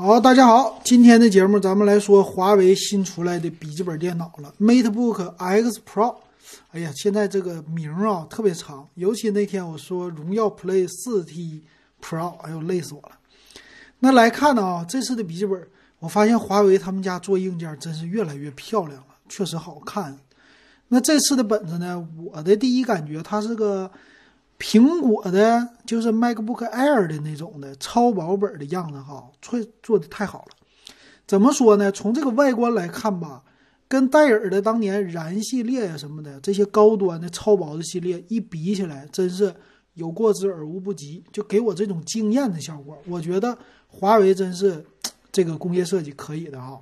好，大家好，今天的节目咱们来说华为新出来的笔记本电脑了，MateBook X Pro。哎呀，现在这个名啊特别长，尤其那天我说荣耀 Play 4T Pro，哎呦累死我了。那来看呢啊，这次的笔记本，我发现华为他们家做硬件真是越来越漂亮了，确实好看。那这次的本子呢，我的第一感觉它是个。苹果的，就是 MacBook Air 的那种的超薄本的样子哈，做做的太好了。怎么说呢？从这个外观来看吧，跟戴尔的当年燃系列呀什么的这些高端的超薄的系列一比起来，真是有过之而无不及，就给我这种惊艳的效果。我觉得华为真是这个工业设计可以的哈。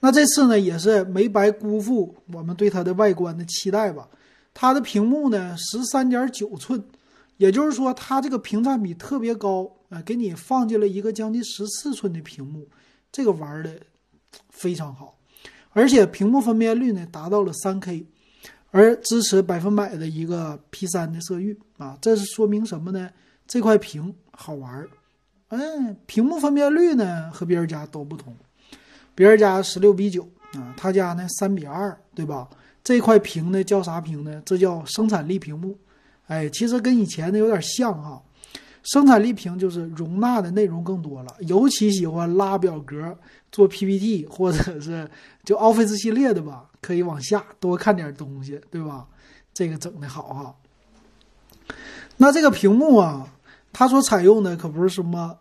那这次呢，也是没白辜负我们对它的外观的期待吧。它的屏幕呢，十三点九寸，也就是说，它这个屏占比特别高啊，给你放进了一个将近十四寸的屏幕，这个玩的非常好，而且屏幕分辨率呢达到了三 K，而支持百分百的一个 P 三的色域啊，这是说明什么呢？这块屏好玩，嗯，屏幕分辨率呢和别人家都不同，别人家十六比九啊，他家呢三比二，对吧？这块屏呢叫啥屏呢？这叫生产力屏幕，哎，其实跟以前的有点像哈。生产力屏就是容纳的内容更多了，尤其喜欢拉表格、做 PPT 或者是就 Office 系列的吧，可以往下多看点东西，对吧？这个整的好哈。那这个屏幕啊，它所采用的可不是什么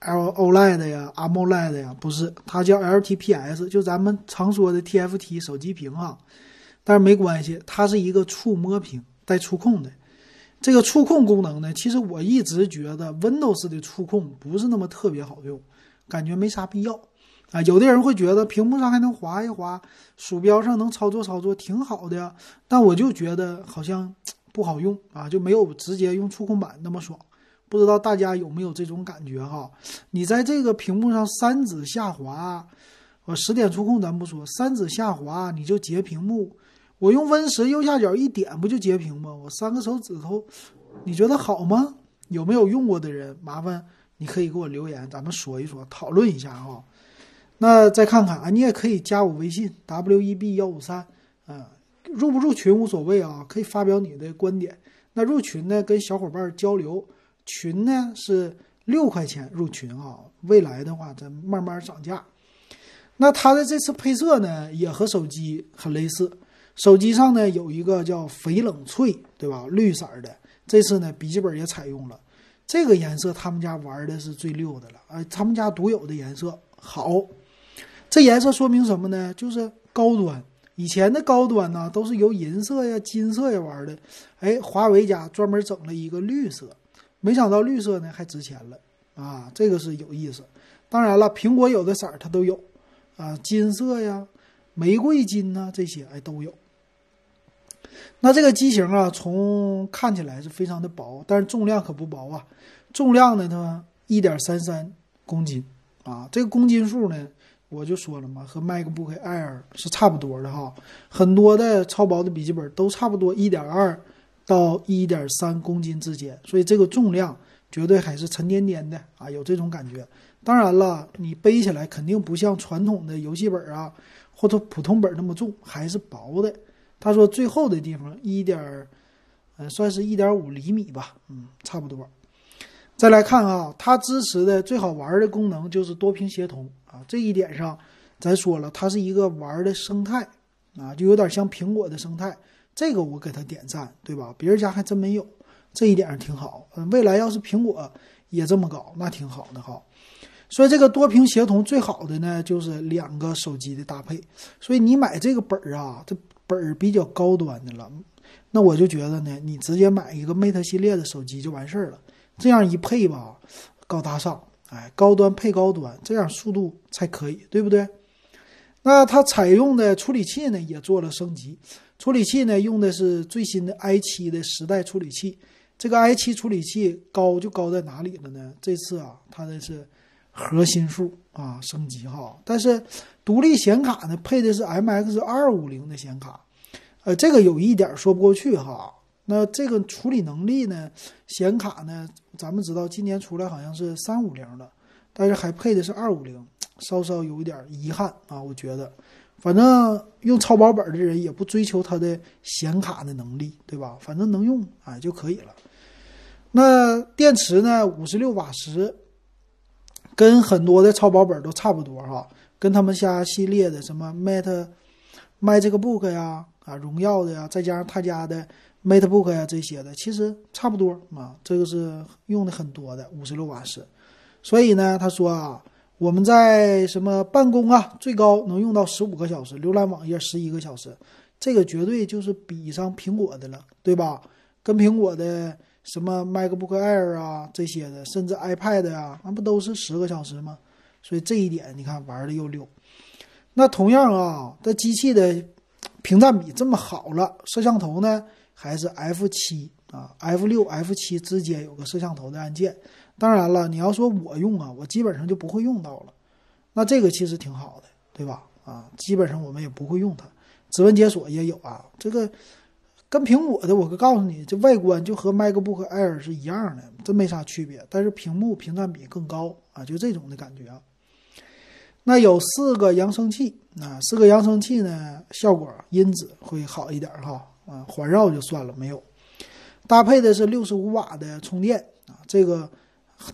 L OLED 呀、AMOLED 呀，不是，它叫 LTPS，就咱们常说的 TFT 手机屏哈。但是没关系，它是一个触摸屏，带触控的。这个触控功能呢，其实我一直觉得 Windows 的触控不是那么特别好用，感觉没啥必要啊。有的人会觉得屏幕上还能滑一滑，鼠标上能操作操作，挺好的。但我就觉得好像 不好用啊，就没有直接用触控板那么爽。不知道大家有没有这种感觉哈？你在这个屏幕上三指下滑，我十点触控咱不说，三指下滑你就截屏幕。我用 Win 十右下角一点不就截屏吗？我三个手指头，你觉得好吗？有没有用过的人？麻烦你可以给我留言，咱们说一说，讨论一下哈。那再看看啊，你也可以加我微信 w e b 幺五三，嗯，入不入群无所谓啊，可以发表你的观点。那入群呢，跟小伙伴交流，群呢是六块钱入群啊。未来的话，咱慢慢涨价。那它的这次配色呢，也和手机很类似。手机上呢有一个叫翡冷翠，对吧？绿色的。这次呢笔记本也采用了这个颜色，他们家玩的是最溜的了。哎，他们家独有的颜色好。这颜色说明什么呢？就是高端。以前的高端呢都是由银色呀、金色呀玩的。哎，华为家专门整了一个绿色，没想到绿色呢还值钱了啊！这个是有意思。当然了，苹果有的色儿它都有啊，金色呀、玫瑰金呐这些哎都有。那这个机型啊，从看起来是非常的薄，但是重量可不薄啊。重量呢，它一点三三公斤啊。这个公斤数呢，我就说了嘛，和 MacBook Air 是差不多的哈。很多的超薄的笔记本都差不多一点二到一点三公斤之间，所以这个重量绝对还是沉甸甸的啊，有这种感觉。当然了，你背起来肯定不像传统的游戏本啊或者普通本那么重，还是薄的。他说最厚的地方一点，嗯，算是一点五厘米吧，嗯，差不多。再来看啊，它支持的最好玩的功能就是多屏协同啊，这一点上，咱说了，它是一个玩的生态啊，就有点像苹果的生态，这个我给他点赞，对吧？别人家还真没有，这一点上挺好。嗯，未来要是苹果也这么搞，那挺好的哈。所以这个多屏协同最好的呢，就是两个手机的搭配。所以你买这个本儿啊，这。本儿比较高端的了，那我就觉得呢，你直接买一个 Mate 系列的手机就完事儿了。这样一配吧，高大上，哎，高端配高端，这样速度才可以，对不对？那它采用的处理器呢，也做了升级。处理器呢，用的是最新的 i7 的十代处理器。这个 i7 处理器高就高在哪里了呢？这次啊，它的是核心数啊升级哈，但是。独立显卡呢，配的是 MX 二五零的显卡，呃，这个有一点说不过去哈。那这个处理能力呢，显卡呢，咱们知道今年出来好像是三五零的，但是还配的是二五零，稍稍有一点遗憾啊，我觉得。反正用超薄本的人也不追求它的显卡的能力，对吧？反正能用啊就可以了。那电池呢？五十六瓦时，跟很多的超薄本都差不多哈。跟他们家系列的什么 Mate、Magic Book 呀、啊荣耀的呀，再加上他家的 MateBook 呀这些的，其实差不多啊。这个是用的很多的五十六瓦时，所以呢，他说啊。我们在什么办公啊，最高能用到十五个小时，浏览网页十一个小时，这个绝对就是比上苹果的了，对吧？跟苹果的什么 MacBook Air 啊这些的，甚至 iPad 啊，那不都是十个小时吗？所以这一点你看玩的又溜。那同样啊，这机器的屏占比这么好了，摄像头呢还是 F 七啊，F 六、F 七之间有个摄像头的按键。当然了，你要说我用啊，我基本上就不会用到了。那这个其实挺好的，对吧？啊，基本上我们也不会用它。指纹解锁也有啊，这个跟苹果的，我可告诉你，这外观就和 MacBook Air 是一样的，真没啥区别。但是屏幕屏占比更高啊，就这种的感觉啊。那有四个扬声器啊，四个扬声器呢，效果音质会好一点哈。啊，环绕就算了，没有。搭配的是六十五瓦的充电啊，这个。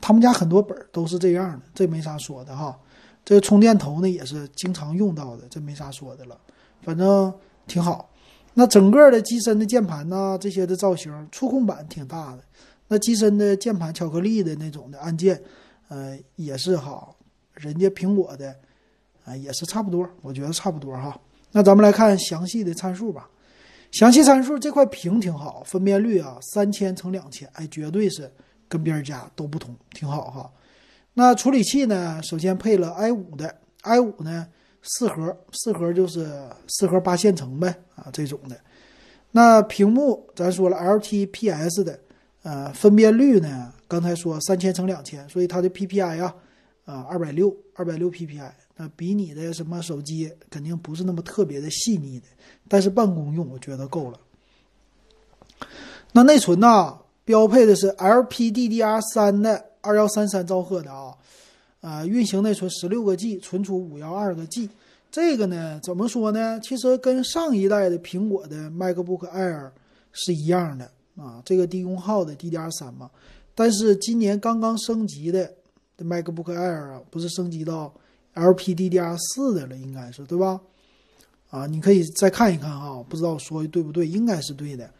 他们家很多本都是这样的，这没啥说的哈。这个充电头呢也是经常用到的，这没啥说的了，反正挺好。那整个的机身的键盘呐，这些的造型，触控板挺大的。那机身的键盘巧克力的那种的按键，呃，也是哈，人家苹果的啊也是差不多，我觉得差不多哈。那咱们来看详细的参数吧。详细参数这块屏挺好，分辨率啊三千乘两千，哎，绝对是。跟别人家都不同，挺好哈。那处理器呢？首先配了 i 五的，i 五呢四核，四核就是四核八线程呗啊这种的。那屏幕咱说了 LTPS 的，呃，分辨率呢？刚才说三千乘两千，所以它的 PPI 啊啊二百六二百六 PPI，那比你的什么手机肯定不是那么特别的细腻的，但是办公用我觉得够了。那内存呢？标配的是 LPDDR3 的二幺三三兆赫的啊，啊，运行内存十六个 G，存储五幺二个 G。这个呢，怎么说呢？其实跟上一代的苹果的 MacBook Air 是一样的啊，这个低功耗的 DDR3 嘛。但是今年刚刚升级的 MacBook Air 啊，不是升级到 LPDDR4 的了，应该是对吧？啊，你可以再看一看啊，不知道说的对不对？应该是对的。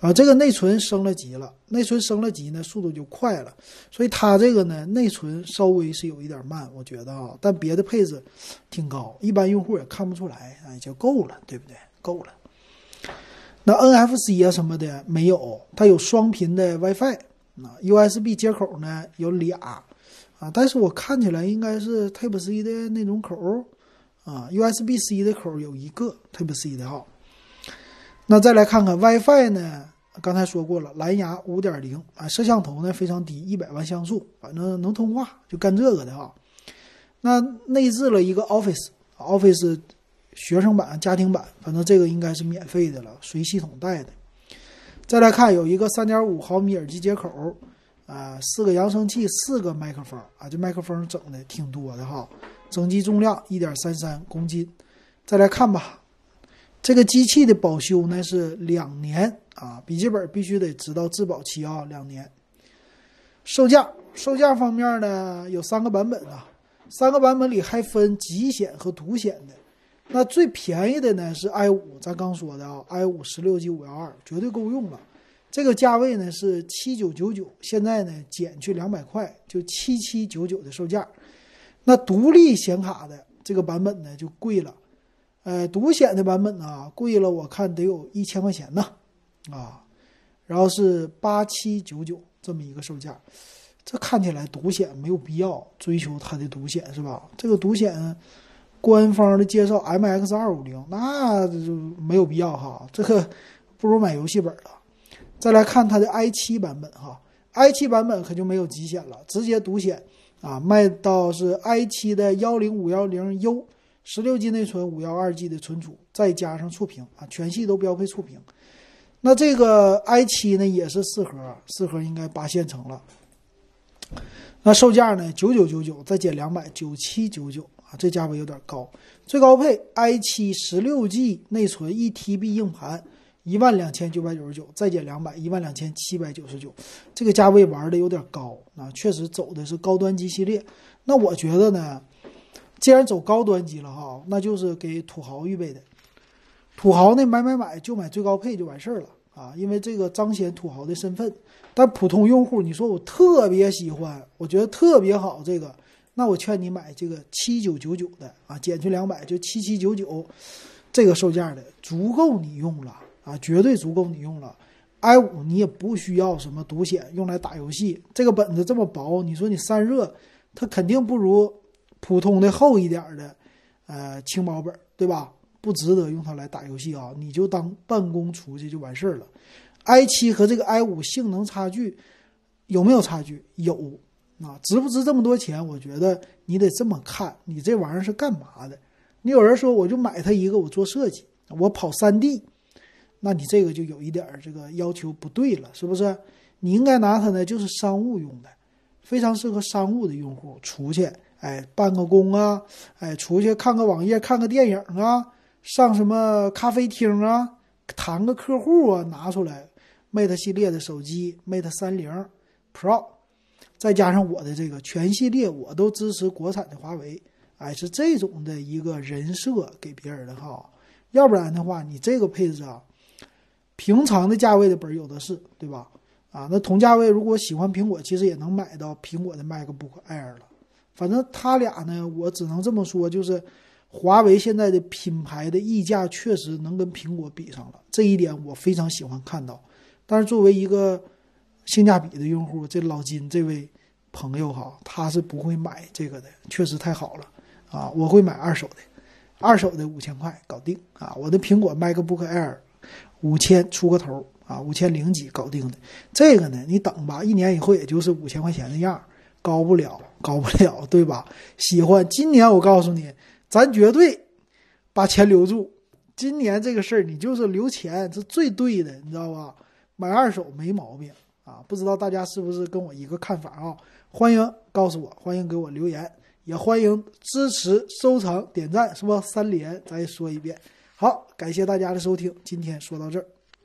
啊，这个内存升了级了，内存升了级呢，速度就快了，所以它这个呢，内存稍微是有一点慢，我觉得啊，但别的配置挺高，一般用户也看不出来，哎，就够了，对不对？够了。那 NFC 啊什么的没有，它有双频的 WiFi，啊，USB 接口呢有俩，啊，但是我看起来应该是 Type C 的那种口，啊，USB C 的口有一个 Type C 的哈。那再来看看 WiFi 呢？刚才说过了，蓝牙五点零啊，摄像头呢非常低，一百万像素，反正能通话，就干这个的啊。那内置了一个 Office，Office 学生版、家庭版，反正这个应该是免费的了，随系统带的。再来看有一个三点五毫米耳机接口，啊，四个扬声器，四个麦克风啊，这麦克风整的挺多的哈。整机重量一点三三公斤。再来看吧。这个机器的保修呢是两年啊，笔记本必须得知道质保期啊，两年。售价，售价方面呢有三个版本啊，三个版本里还分极显和独显的。那最便宜的呢是 i 五，咱刚说的啊，i 五十六 G 五幺二绝对够用了。这个价位呢是七九九九，现在呢减去两百块，就七七九九的售价。那独立显卡的这个版本呢就贵了。呃，独显的版本呢，贵了，我看得有一千块钱呢，啊，然后是八七九九这么一个售价，这看起来独显没有必要追求它的独显是吧？这个独显官方的介绍 MX 二五零，那就没有必要哈，这个不如买游戏本了。再来看它的 i 七版本哈，i 七版本可就没有极显了，直接独显啊，卖到是 i 七的幺零五幺零 U。十六 G 内存，五幺二 G 的存储，再加上触屏啊，全系都标配触屏。那这个 i 七呢，也是四核，四核应该八线程了。那售价呢？九九九九再减两百，九七九九啊，这价位有点高。最高配 i 七十六 G 内存，一 TB 硬盘，一万两千九百九十九，再减两百，一万两千七百九十九。这个价位玩的有点高啊，确实走的是高端机系列。那我觉得呢，既然走高端机了哈，那就是给土豪预备的。土豪呢，买买买就买最高配就完事儿了啊，因为这个彰显土豪的身份。但普通用户，你说我特别喜欢，我觉得特别好这个，那我劝你买这个七九九九的啊，减去两百就七七九九，这个售价的足够你用了啊，绝对足够你用了。i 五你也不需要什么独显用来打游戏，这个本子这么薄，你说你散热，它肯定不如普通的厚一点的，呃轻薄本，对吧？不值得用它来打游戏啊，你就当办公出去就完事儿了。i 七和这个 i 五性能差距有没有差距？有啊，值不值这么多钱？我觉得你得这么看，你这玩意儿是干嘛的？你有人说我就买它一个，我做设计，我跑三 D，那你这个就有一点这个要求不对了，是不是？你应该拿它呢，就是商务用的，非常适合商务的用户出去，哎，办个工啊，哎，出去看个网页、看个电影啊，上什么咖啡厅啊，谈个客户啊，拿出来。Mate 系列的手机，Mate 三零 Pro，再加上我的这个全系列，我都支持国产的华为，哎，是这种的一个人设给别人的哈。要不然的话，你这个配置啊，平常的价位的本有的是，对吧？啊，那同价位如果喜欢苹果，其实也能买到苹果的 MacBook Air 了。反正他俩呢，我只能这么说，就是华为现在的品牌的溢价确实能跟苹果比上了，这一点我非常喜欢看到。但是作为一个性价比的用户，这老金这位朋友哈，他是不会买这个的，确实太好了啊！我会买二手的，二手的五千块搞定啊！我的苹果 MacBook Air 五千出个头啊，五千零几搞定的。这个呢，你等吧，一年以后也就是五千块钱的样，高不了，高不了，对吧？喜欢今年我告诉你，咱绝对把钱留住。今年这个事儿，你就是留钱是最对的，你知道吧？买二手没毛病啊，不知道大家是不是跟我一个看法啊？欢迎告诉我，欢迎给我留言，也欢迎支持、收藏、点赞，是不？三连，咱也说一遍。好，感谢大家的收听，今天说到这儿。